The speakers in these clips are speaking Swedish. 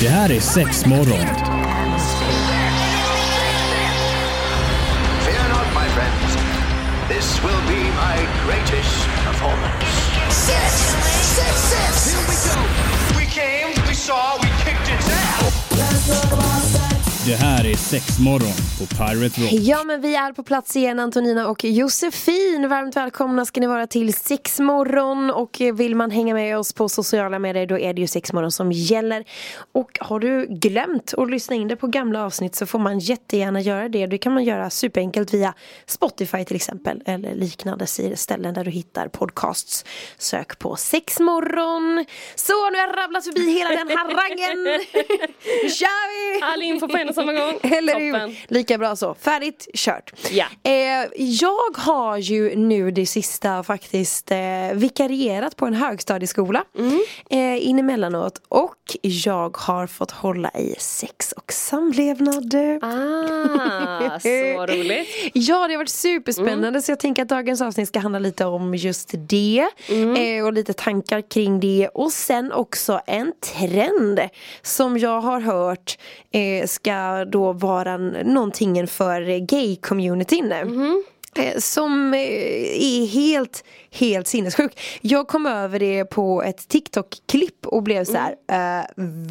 Det här är sex morgon. Fear not, my friends. This will be my greatest performance. Six, six, six. Here we go. Det här är sex morgon på Pirate Rock. Ja men vi är på plats igen Antonina och Josefin. Varmt välkomna ska ni vara till Sexmorgon. Och vill man hänga med oss på sociala medier då är det ju Sexmorgon som gäller. Och har du glömt att lyssna in det på gamla avsnitt så får man jättegärna göra det. Det kan man göra superenkelt via Spotify till exempel Eller liknande ställen där du hittar podcasts. Sök på Sexmorgon. Så nu har jag rabblat förbi hela den harangen. Nu kör vi! All info på en samma gång. Eller hur? Lika bra så. Färdigt, kört. Ja. Eh, jag har ju nu det sista faktiskt eh, vikarierat på en högstadieskola Mm. eh, in emellanåt och jag har fått hålla i sex och samlevnad. Ah, så roligt. Ja, det har varit superspännande Mm. så jag tänker att dagens avsnitt ska handla lite om just det Mm. eh, och lite tankar kring det och sen också en trend som jag har hört eh, ska då vara någonting för gay-communityn. Mm-hmm. Eh, Som eh, är helt, helt sinnessjuk. Jag kom över det på ett TikTok-klipp och blev så här, eh,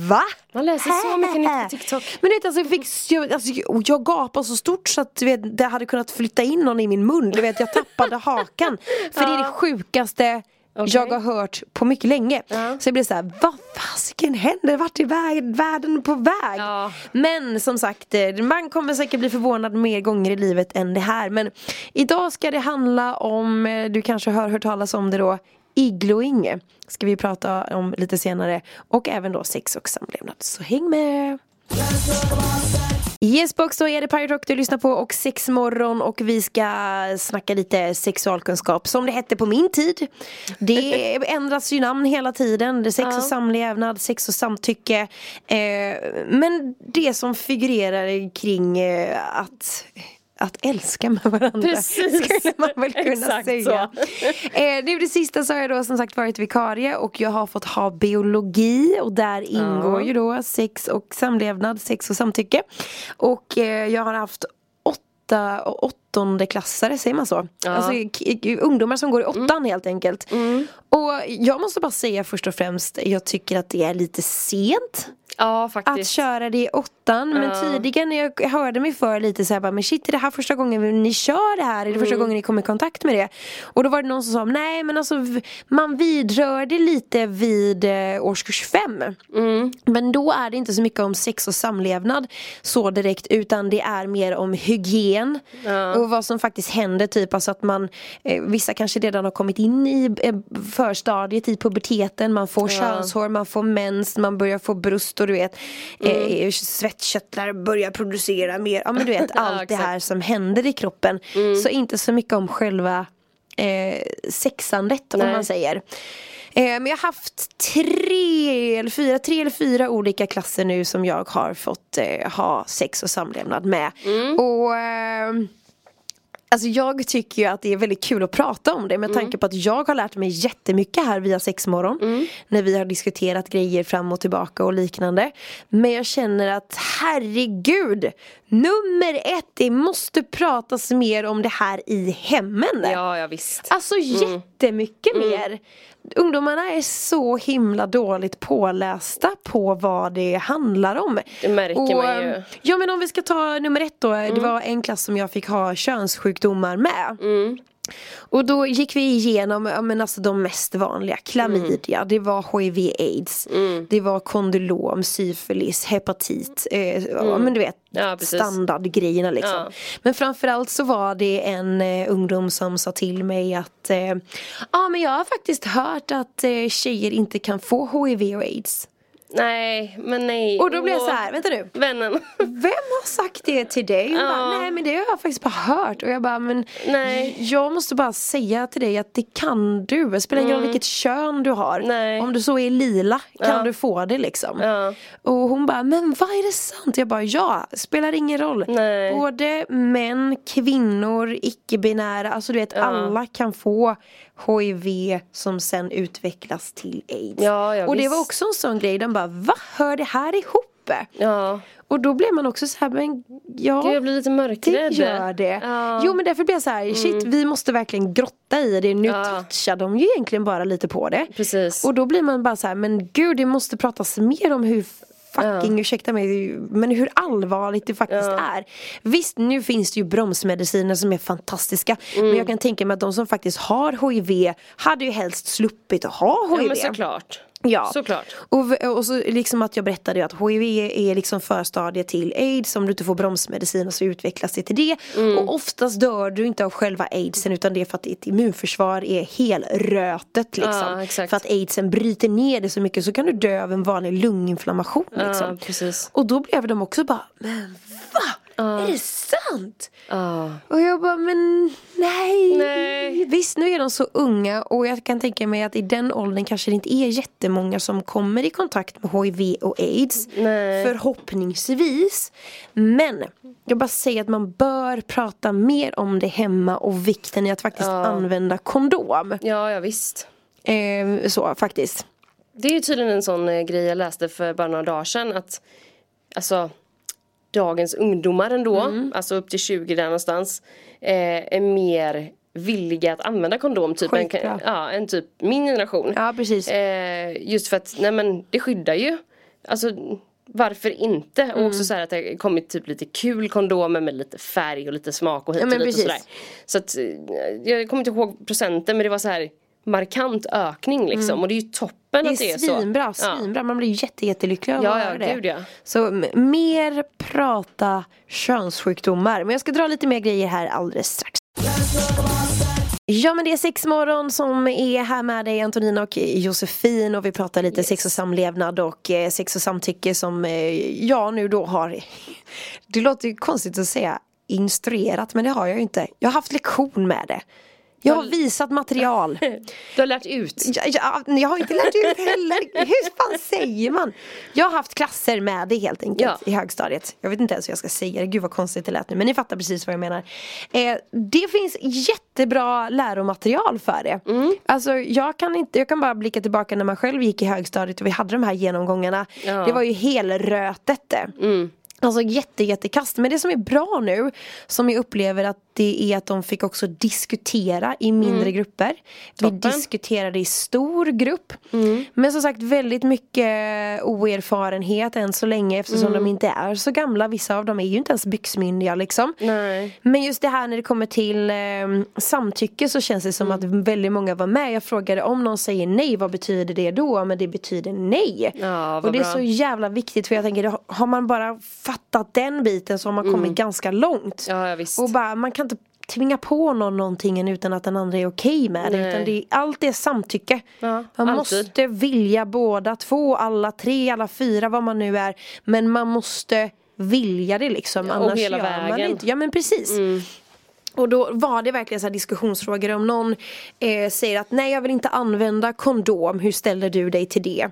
va? Man läser så mycket nytt på TikTok. Men vet alltså, jag, fick, jag, alltså, jag- gapade så stort så att vet, det hade kunnat flytta in någon i min mun. Du vet, jag tappade hakan. För det är det sjukaste Okej. jag har hört på mycket länge. Ja. Så jag blev så här, vad fasiken händer? Vart är vä- världen på väg? Ja. Men som sagt, eh, man kommer säkert bli förvånad mer gånger i livet än det här. Men idag ska det handla om, eh, du kanske har hört talas om det då, igloing. Ska vi prata om lite senare. Och även då sex och samlevnad. Så häng med! Yes box, då är det Pirate Rock du lyssnar på och sexmorgon och vi ska snacka lite sexualkunskap som det hette på min tid. Det ändras ju namn hela tiden, det är sex Ja. och samlevnad, sex och samtycke. Eh, men det som figurerar kring eh, att att älska med varandra Precis. skulle man väl kunna Exakt säga. så. Eh, det, det sista så har jag då som sagt varit vikarie och jag har fått ha biologi och där ingår ju då sex och samlevnad, sex och samtycke. Och eh, jag har haft åtta och åttonde klassare, säger man så? Ja. Alltså ungdomar som går i åttan helt enkelt. Och jag måste bara säga först och främst, jag tycker att det är lite sent Ja, att faktiskt. köra det i åttan Men Ja. tidigare när jag hörde mig för lite så här, bara, Men shit är det här första gången ni kör det här? Är det första gången ni kommer i kontakt med det? Och då var det någon som sa Nej men alltså Man vidrörde lite vid eh, årskurs fem Men då är det inte så mycket om sex och samlevnad Så direkt utan det är mer om hygien Ja. Och vad som faktiskt händer typ Alltså att man eh, Vissa kanske redan har kommit in i eh, förstadiet i puberteten Man får könshår, man får mens, man börjar få bröst och du vet eh, Svettkörtlar börjar producera mer. Ja men du vet allt det exakt. här som händer i kroppen. Så inte så mycket om själva eh, sexandet om man säger. Eh, Men jag har haft tre eller fyra, tre eller fyra olika klasser nu som jag har fått eh, ha sex och samlevnad med. Och ehm, Alltså jag tycker ju att det är väldigt kul att prata om det med tanke på att jag har lärt mig jättemycket här via sexmorgon När vi har diskuterat grejer fram och tillbaka och liknande. Men jag känner att herregud Nummer ett, det måste pratas mer om det här i hemmen. Ja, ja visst. Alltså jättemycket mer. Ungdomarna är så himla dåligt pålästa på vad det handlar om. Det märker man ju. Mm. Ja men om vi ska ta nummer ett då. Det var en klass som jag fick ha könssjukdomar med Mm. Och då gick vi igenom ja, men alltså de mest vanliga Klamydia, det var HIV aids Mm. Det var kondylom, syfilis, hepatit eh, ja, men du vet Mm. Ja, standardgrejerna liksom Ja. Men framförallt så var det en eh, ungdom som sa till mig att eh, Ja men jag har faktiskt hört att eh, tjejer inte kan få HIV och aids Nej, men nej. Och då blev jag så här, vänta nu Vännen. Vem har sagt det till dig? Hon Ja. bara, nej men det har jag faktiskt bara hört och jag bara men Nej. Jag måste bara säga till dig att det kan du Det spelar ingen roll vilket kön du har Mm. Nej. Om du så är lila kan Ja. du få det liksom Ja. Och hon bara, men vad är det sant? Jag bara, ja, spelar ingen roll Nej. Både män, kvinnor, icke-binära Alltså du vet, alla kan få HIV som sen utvecklas till aids. Ja, ja, och det visst. var också en sån grej, de bara va? Hör det här ihop? Ja. Och då blev man också så här, men ja. Gud, jag blir lite Det mörkrädd. gör det. Ja. Mm. Jo men därför blir jag så här, shit vi måste verkligen grotta i det. Nu Ja. touchar de ju egentligen bara lite på det. Precis. Och då blir man bara så här, men gud det måste pratas mer om hur fucking, ursäkta mig, men hur allvarligt det faktiskt är. Visst, nu finns det ju bromsmediciner som är fantastiska. Mm. Men jag kan tänka mig att de som faktiskt har HIV hade ju helst sluppit att ha HIV. Ja men såklart. Ja. Såklart. Och, och så liksom att jag berättade att HIV är liksom förstadiet till aids. Om du inte får bromsmedicin så utvecklas det till det. Mm. Och oftast dör du inte av själva aidsen utan det är för att ditt immunförsvar är helrötet liksom. Ja. För att aidsen bryter ner det så mycket så kan du dö av en vanlig lunginflammation liksom. Ja. Och då blev de också bara, men va? Är det sant? Ja. Och jag bara, men nej. Nej. Visst, nu är de så unga och jag kan tänka mig att i den åldern kanske det inte är jättemånga som kommer i kontakt med HIV och aids. Nej. Förhoppningsvis. Men jag bara säger att man bör prata mer om det hemma och vikten i att faktiskt använda kondom. Ja, ja visst. Eh, så faktiskt. Det är ju tydligen en sån eh, grej jag läste för bara några dagar sedan att Alltså Dagens ungdomar ändå, Mm. alltså upp till 20 där någonstans eh, Är mer villiga att använda kondom typ än, ja, än typ min generation Ja, precis. eh, Just för att, nej men det skyddar ju Alltså varför inte? Mm. Och också så att det har kommit typ lite kul kondomer med lite färg och lite smak och hit Ja, och dit och sådär Så att, eh, jag kommer inte ihåg procenten men det var så här markant ökning liksom och det är ju toppen Mm. Det att det är så. svinbra, Ja. svinbra. Man blir jätte, jättelycklig av Ja, att ja, höra det. gud, ja. Så mer prata könssjukdomar. Men jag ska dra lite mer grejer här alldeles strax. Ja men det är sexmorgon som är här med dig Antonina och Josefin och vi pratar lite sex och samlevnad och eh, sex och samtycke som eh, jag nu då har Det låter ju konstigt att säga instruerat men det har jag ju inte. Jag har haft lektion med det. Jag har visat material. Du har lärt ut. Jag, jag, jag har inte lärt ut heller. Hur fan säger man? Jag har haft klasser med det helt enkelt Ja. i högstadiet. Jag vet inte ens hur jag ska säga det. Gud vad konstigt det lät nu. Men ni fattar precis vad jag menar. Eh, det finns jättebra läromaterial för det. Mm. Alltså jag kan, inte, jag kan bara blicka tillbaka när man själv gick i högstadiet och vi hade de här genomgångarna. Ja. Det var ju helrötet det. Alltså jätte jättekast. Men det som är bra nu Som jag upplever att det är att de fick också diskutera i mindre grupper. Vi Mm. Toppen. Mm. diskuterade i stor grupp. Men som sagt väldigt mycket oerfarenhet än så länge eftersom Mm. de inte är så gamla. Vissa av dem är ju inte ens byxmyndiga liksom. Nej. Men just det här när det kommer till eh, samtycke så känns det som Mm. att väldigt många var med. Jag frågade om någon säger nej, vad betyder det då? Men det betyder nej. Ja, och det är bra. så jävla viktigt för jag tänker, har man bara fattat den biten så har man kommit ganska långt. Mm. Ja. Och bara, man kan inte tvinga på någon någonting utan att den andra är okej med det. Utan det är, allt är samtycke. Ja, man alltid. måste vilja båda två, alla tre, alla fyra, vad man nu är. Men man måste vilja det liksom. Ja, och annars hela gör man vägen. det inte. Ja men precis. Och då var det verkligen så här diskussionsfrågor om någon eh, säger att nej jag vill inte använda kondom, hur ställer du dig till det?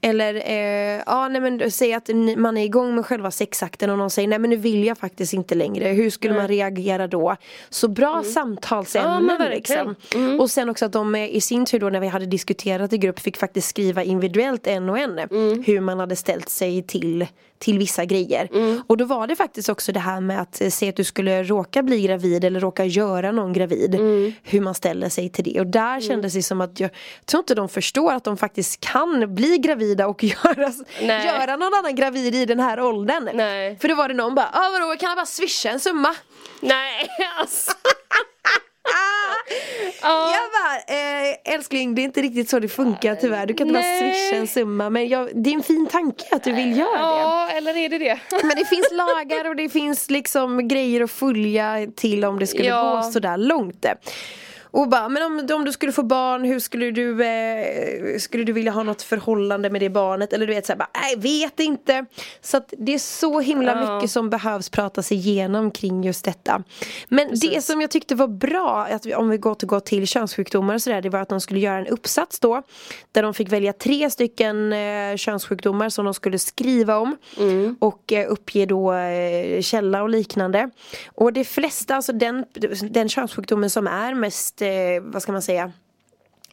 Eller eh, ja nej men säg att man är igång med själva sexakten och någon säger nej men nu vill jag faktiskt inte längre, hur skulle man reagera då? Så bra Ja, samtalsämnen verkligen. liksom. Och sen också att de eh, i sin tur då när vi hade diskuterat i grupp fick faktiskt skriva individuellt en och en hur man hade ställt sig till till vissa grejer. Och då var det faktiskt också det här med att eh, se att du skulle råka bli gravid eller råka göra någon gravid. Hur man ställer sig till det. Och där kändes det som att jag tror inte de förstår att de faktiskt kan bli gravida och göra, Nej. göra någon annan gravid i den här åldern. Nej. För då var det någon bara, ah, vadå kan jag bara swisha en summa? Nej, alltså. Jag bara, eh, älskling det är inte riktigt så det funkar tyvärr. Du kan inte bara Nej. swisha en summa. Men jag, det är en fin tanke att du vill göra det. Ja, eller är det det? Men det finns lagar och det finns liksom grejer att följa till om det skulle Ja. gå sådär långt. Och bara, men om, om du skulle få barn, hur skulle du, eh, skulle du vilja ha något förhållande med det barnet? Eller du vet såhär, nej vet inte. Så att det är så himla Ja. mycket som behövs pratas igenom kring just detta. Men det som jag tyckte var bra, att vi, om vi går till, går till könssjukdomar och sådär, det var att de skulle göra en uppsats då. Där de fick välja tre stycken eh, könssjukdomar som de skulle skriva om. Och eh, uppge då eh, källa och liknande. Och det flesta, alltså den, den könssjukdomen som är mest, Eh, vad ska man säga,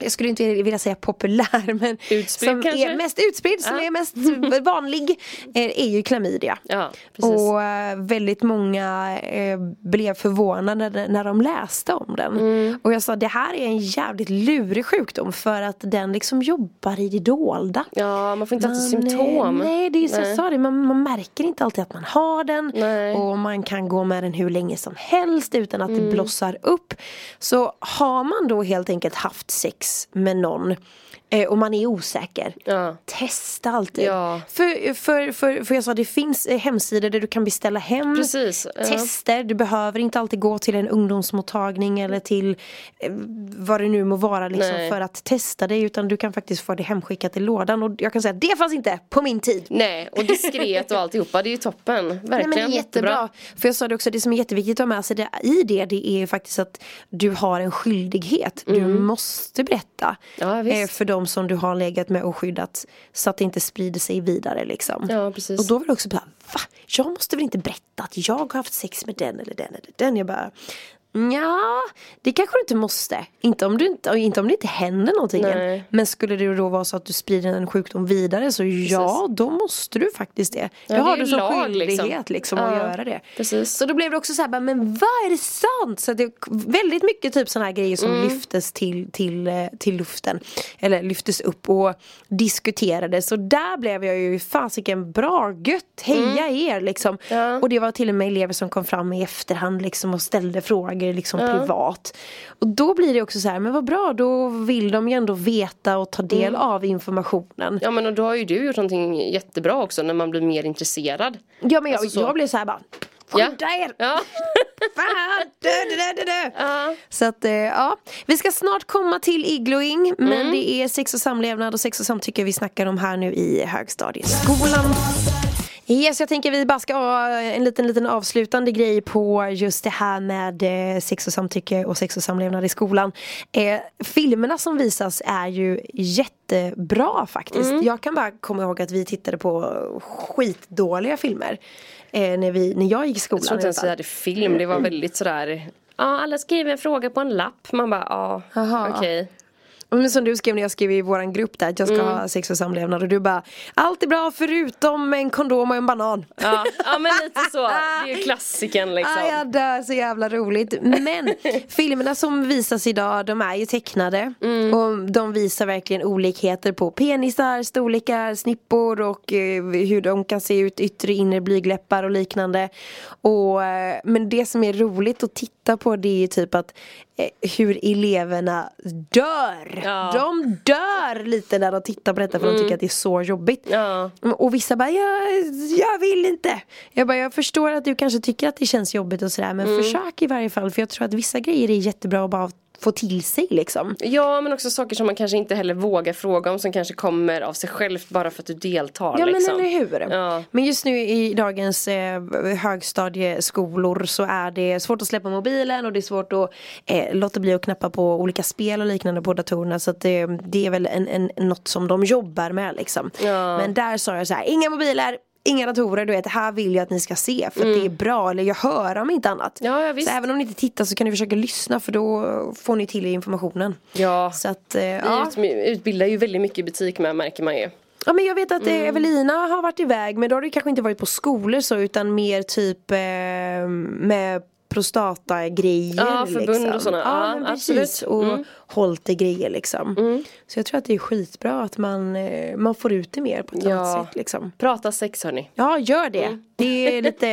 jag skulle inte vilja säga populär men Utspridd som kanske? är mest utspridd, som Ja. är mest vanlig eh, är ju klamydia. Ja. Och eh, väldigt många eh, blev förvånade när, de läste om den. Mm. Och jag sa det här är en jävligt lurig sjukdom för att den liksom jobbar i det dolda. Ja, man får inte alltid Man, eh, symptom. Nej, det är så jag Nej. sa det. Man, man märker inte alltid att man har den. Nej. Och man kan gå med den hur länge som helst utan att Mm. det blossar upp. Så har man då helt enkelt haft sex med någon eh, och man är osäker. Ja. Testa alltid. Ja. För, för, för, för jag sa det finns eh, hemsidor där du kan beställa hem Precis, tester. Du behöver inte alltid gå till en ungdomsmottagning eller till eh, vad det nu må vara liksom, Nej. för att testa det utan du kan faktiskt få det hemskickat i lådan och jag kan säga det fanns inte på min tid. Nej, och diskret och alltihopa. Det är ju toppen. Verkligen. Nej, men jättebra. För jag sa det också, det som är jätteviktigt att ha med sig det, i det, det är ju faktiskt att du har en skyldighet. Du måste berätta Mm. Ja, visst. för de som du har legat med oskyddat så att det inte sprider sig vidare liksom. Ja, precis. Och då var det också bara, va? Jag måste väl inte berätta att jag har haft sex med den eller den eller den. Jag bara, Ja, det kanske du inte måste. Inte om, du inte, inte om det inte händer någonting än. Men skulle det då vara så att du sprider en sjukdom vidare så ja, då måste du faktiskt det. Ja, är har du som lag, skyldighet liksom. liksom, att Ja, göra det. precis. Så då blev det också så här, men vad är det sant? Så det är väldigt mycket typ sådana här grejer som Mm. lyftes till, till, eh, till luften. Eller lyftes upp och diskuterades. Och där blev jag ju fasiken bra gött, heja er liksom. Mm. Ja. Och det var till och med elever som kom fram i efterhand liksom och ställde frågor liksom privat. Och då blir det också så här, men vad bra, då vill de ju ändå veta och ta del Mm. av informationen. Ja men och då har ju du gjort någonting jättebra också när man blir mer intresserad. Ja men jag, Alltså så. jag blev så här bara, Ja. skydda er! Ja. Fan, dö, dö, dö, dö, dö. Ja. Så att eh, ja, vi ska snart komma till igloing men Mm. det är sex och samlevnad och sex och samtycke vi snackar om här nu i högstadieskolan. Yes, jag tänker vi bara ska ha en liten, liten avslutande grej på just det här med eh, sex och samtycke och sex och samlevnad i skolan. Eh, filmerna som visas är ju jättebra faktiskt. Mm. Jag kan bara komma ihåg att vi tittade på skitdåliga filmer. Eh, när, vi, när jag gick i skolan. Jag tror inte ens vi hade film, det var väldigt sådär Ja, alla skriver en fråga på en lapp. Man bara, ja, okej. Men som du skrev när jag skrev i våran grupp där att jag ska ha sex och samlevnad och du bara Allt är bra förutom en kondom och en banan. Ja, ja, men lite så. Det är ju klassiken liksom. Ah, jag dör så jävla roligt. Men filmerna som visas idag de är ju tecknade. Och de visar verkligen olikheter på penisar, storlekar, snippor och eh, hur de kan se ut, yttre inre blygläppar och liknande. Och, eh, men det som är roligt att titta på det är ju typ att eh, hur eleverna dör. Ja. De dör lite när de tittar på detta för de tycker att det är så jobbigt. Ja. Och vissa bara, jag, jag vill inte. Jag bara, jag förstår att du kanske tycker att det känns jobbigt och sådär men Mm. försök i varje fall för jag tror att vissa grejer är jättebra att bara få till sig liksom. Ja men också saker som man kanske inte heller vågar fråga om som kanske kommer av sig självt bara för att du deltar Ja liksom. men eller hur. Ja. Men just nu i dagens eh, högstadieskolor så är det svårt att släppa mobilen och det är svårt att eh, låta bli att knappa på olika spel och liknande på datorerna så att det, det är väl en, en, något som de jobbar med liksom. Ja. Men där sa jag så här, inga mobiler Inga datorer, du vet, det här vill jag att ni ska se för att det är bra, eller jag hör om inte annat. Mm. Ja, ja. Så även om ni inte tittar så kan ni försöka lyssna för då får ni till informationen. Ja. Så att, eh, Vi ja. ut, utbildar ju väldigt mycket i butik med märker man ju. Ja men jag vet att Mm. eh, Evelina har varit iväg men då har du kanske inte varit på skolor så utan mer typ eh, med prostatagrejer Ja, förbund liksom. och såna. Ja, Ja, men absolut. precis och Mm. hållit i grejer liksom. Så jag tror att det är skitbra att man, eh, man får ut det mer på ett Ja. annat sätt liksom. Prata sex hörni. Ja, gör det. Mm. Det är lite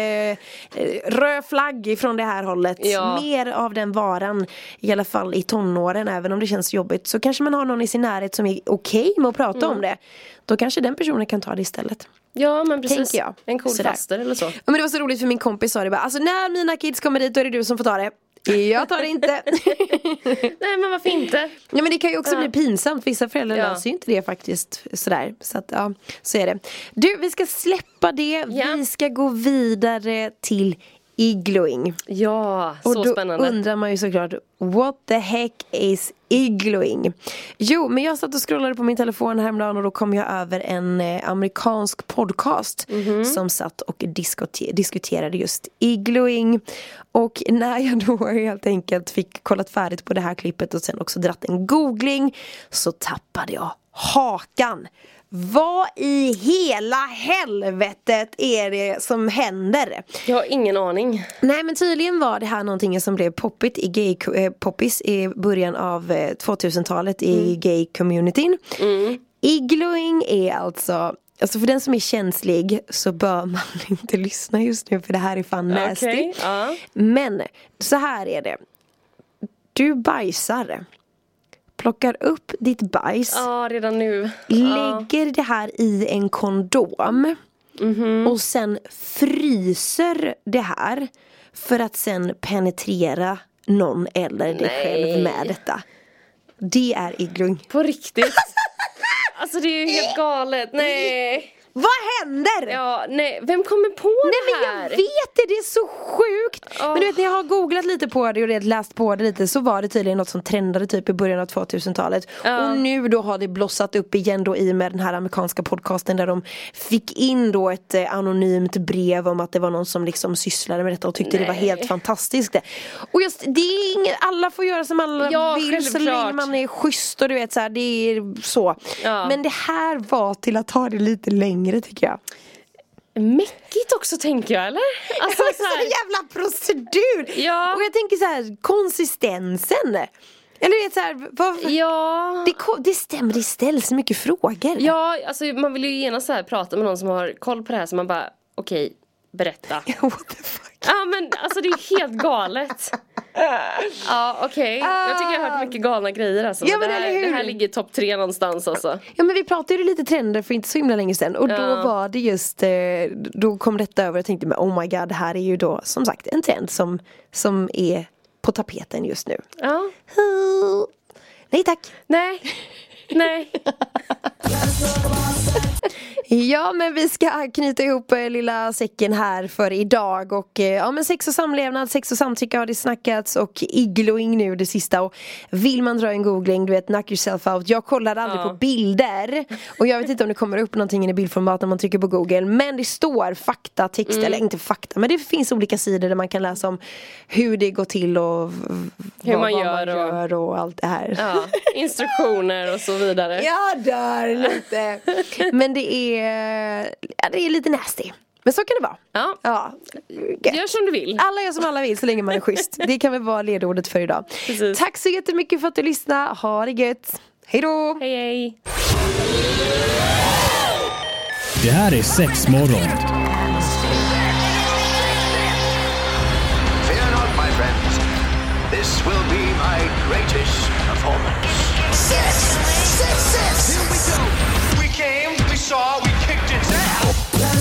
eh, röd flagg från det här hållet. Ja. Mer av den varan, i alla fall i tonåren, även om det känns jobbigt. Så kanske man har någon i sin närhet som är okej med att prata Mm. om det. Då kanske den personen kan ta det istället. Ja men precis. Tänker jag. En cool Sådär. faster eller så. Ja, men det var så roligt för min kompis sa det bara, alltså när mina kids kommer dit då är det du som får ta det. Jag tar det inte. Nej men varför inte? Ja men det kan ju också bli pinsamt, vissa föräldrar Ja. löser ju inte det faktiskt sådär. Så att ja, så är det. Du, vi ska släppa det, Ja. vi ska gå vidare till igloing. Ja, Och så då spännande. undrar man ju såklart What the heck is igloing? Jo, men jag satt och scrollade på min telefon häromdagen och då kom jag över en eh, amerikansk podcast Mhm. som satt och diskuter- diskuterade just igloing. Och när jag då helt enkelt fick kollat färdigt på det här klippet och sen också dratt en googling så tappade jag hakan. Vad i hela helvetet är det som händer? Jag har ingen aning. Nej men tydligen var det här någonting som blev poppigt i gay, eh, poppis i början av eh, 2000-talet i gay-communityn. Igloing är alltså Alltså för den som är känslig så bör man inte lyssna just nu för det här är fan nasty. Okej, ja. Men så här är det. Du bajsar. Plockar upp ditt bajs. Ja, redan nu. Ja. Lägger det här i en kondom. Mhm. Och sen fryser det här. För att sen penetrera någon eller dig Nej. själv med detta. Det är iglung. På riktigt. Alltså det är ju helt galet. Nej. Vad händer? Ja, nej. Vem kommer på Nej det men här? jag vet det, det är så sjukt! Åh. Men du vet när jag har googlat lite på det och läst på det lite så var det tydligen något som trendade typ i början av 2000-talet Ja. Och nu då har det blossat upp igen då i och med den här amerikanska podcasten där de fick in då ett eh, anonymt brev om att det var någon som liksom sysslade med detta och tyckte det var Nej. helt fantastiskt det. Och just, det är inget, alla får göra som alla Ja, vill så självklart. länge man är schysst och du vet så här, det är så Ja. Men det här var till att ta det lite längre tycker jag Mäckigt också tänker jag eller? Alltså, Alltså, så här, jävla procedur! Ja. Och jag tänker så här, konsistensen. Eller vet så här, vad, ja. det, det stämmer, det ställs mycket frågor. Ja, alltså man vill ju gärna så här prata med någon som har koll på det här så man bara okej, berätta. Ja men alltså det är helt galet. Ja okej, jag tycker jag har hört mycket galna grejer alltså. Ja, men det, här, det här ligger topp tre någonstans alltså. Ja men vi pratade ju lite trender för inte så himla länge sedan och då Ja. var det just, eh, då kom detta över och jag tänkte men oh my god det här är ju då som sagt en trend som, som är på tapeten just nu. Ja, Nej tack! nej, nej. Ja men vi ska knyta ihop eh, lilla säcken här för idag och eh, ja men sex och samlevnad, sex och samtycke har det snackats och igloing nu det sista och vill man dra en googling, du vet knock yourself out. Jag kollar aldrig Ja. på bilder och jag vet inte om det kommer upp någonting i bildformat när man trycker på google men det står fakta, text Mm. eller inte fakta men det finns olika sidor där man kan läsa om hur det går till och Hur vad, man vad gör man och- gör och allt det här. Ja, instruktioner och så vidare. Jag dör lite. Men det är, ja, det är lite nasty. Men så kan det vara. Ja, Ja, gött. gör som du vill. Alla gör som alla vill så länge man är schysst. Det kan väl vara ledordet för idag. Precis. Tack så jättemycket för att du lyssnade. Ha det gött. Hej då! Hej hej. Det här är sex morgon. Fear not, my friends. This will be my greatest performance. Six, six, six. Here we go.